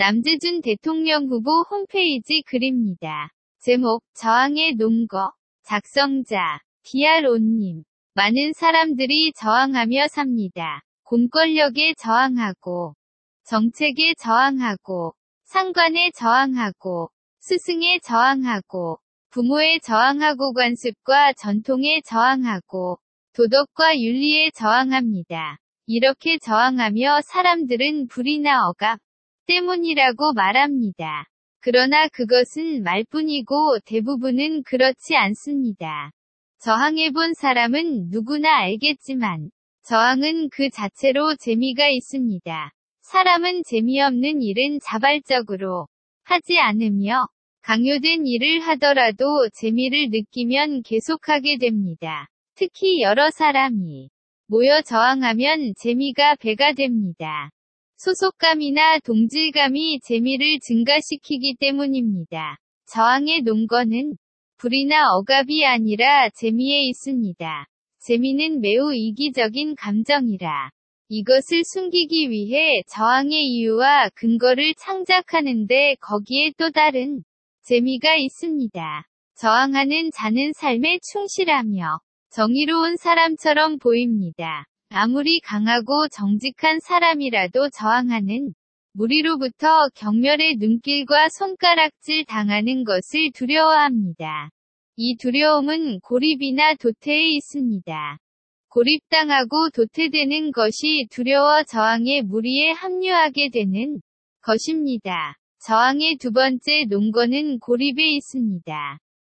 남재준 대통령 후보 홈페이지 글입니다. 제목, 저항의 논거. 작성자, DRO님. 많은 사람들이 저항하며 삽니다. 공권력에 저항하고, 정책에 저항하고, 상관에 저항하고, 스승에 저항하고, 부모에 저항하고 관습과 전통에 저항하고, 도덕과 윤리에 저항합니다. 이렇게 저항하며 사람들은 불이나 억압, 때문이라고 말합니다. 그러나 그것은 말뿐이고 대부분은 그렇지 않습니다. 저항해본 사람은 누구나 알겠지만, 저항은 그 자체로 재미가 있습니다. 사람은 재미없는 일은 자발적으로 하지 않으며, 강요된 일을 하더라도 재미를 느끼면 계속하게 됩니다. 특히 여러 사람이 모여 저항하면 재미가 배가 됩니다. 소속감이나 동질감이 재미를 증가시키기 때문입니다. 저항의 논거는 불이나 억압이 아니라 재미에 있습니다. 재미는 매우 이기적인 감정이라 이것을 숨기기 위해 저항의 이유와 근거를 창작하는데 거기에 또 다른 재미가 있습니다. 저항하는 자는 삶에 충실하며 정의로운 사람처럼 보입니다. 아무리 강하고 정직한 사람이라도 저항하는 무리로부터 경멸의 눈길과 손가락질 당하는 것을 두려워합니다. 이 두려움은 고립이나 도태에 있습니다. 고립당하고 도태되는 것이 두려워 저항의 무리에 합류하게 되는 것입니다. 저항의 두 번째 논거는 고립에 있습니다.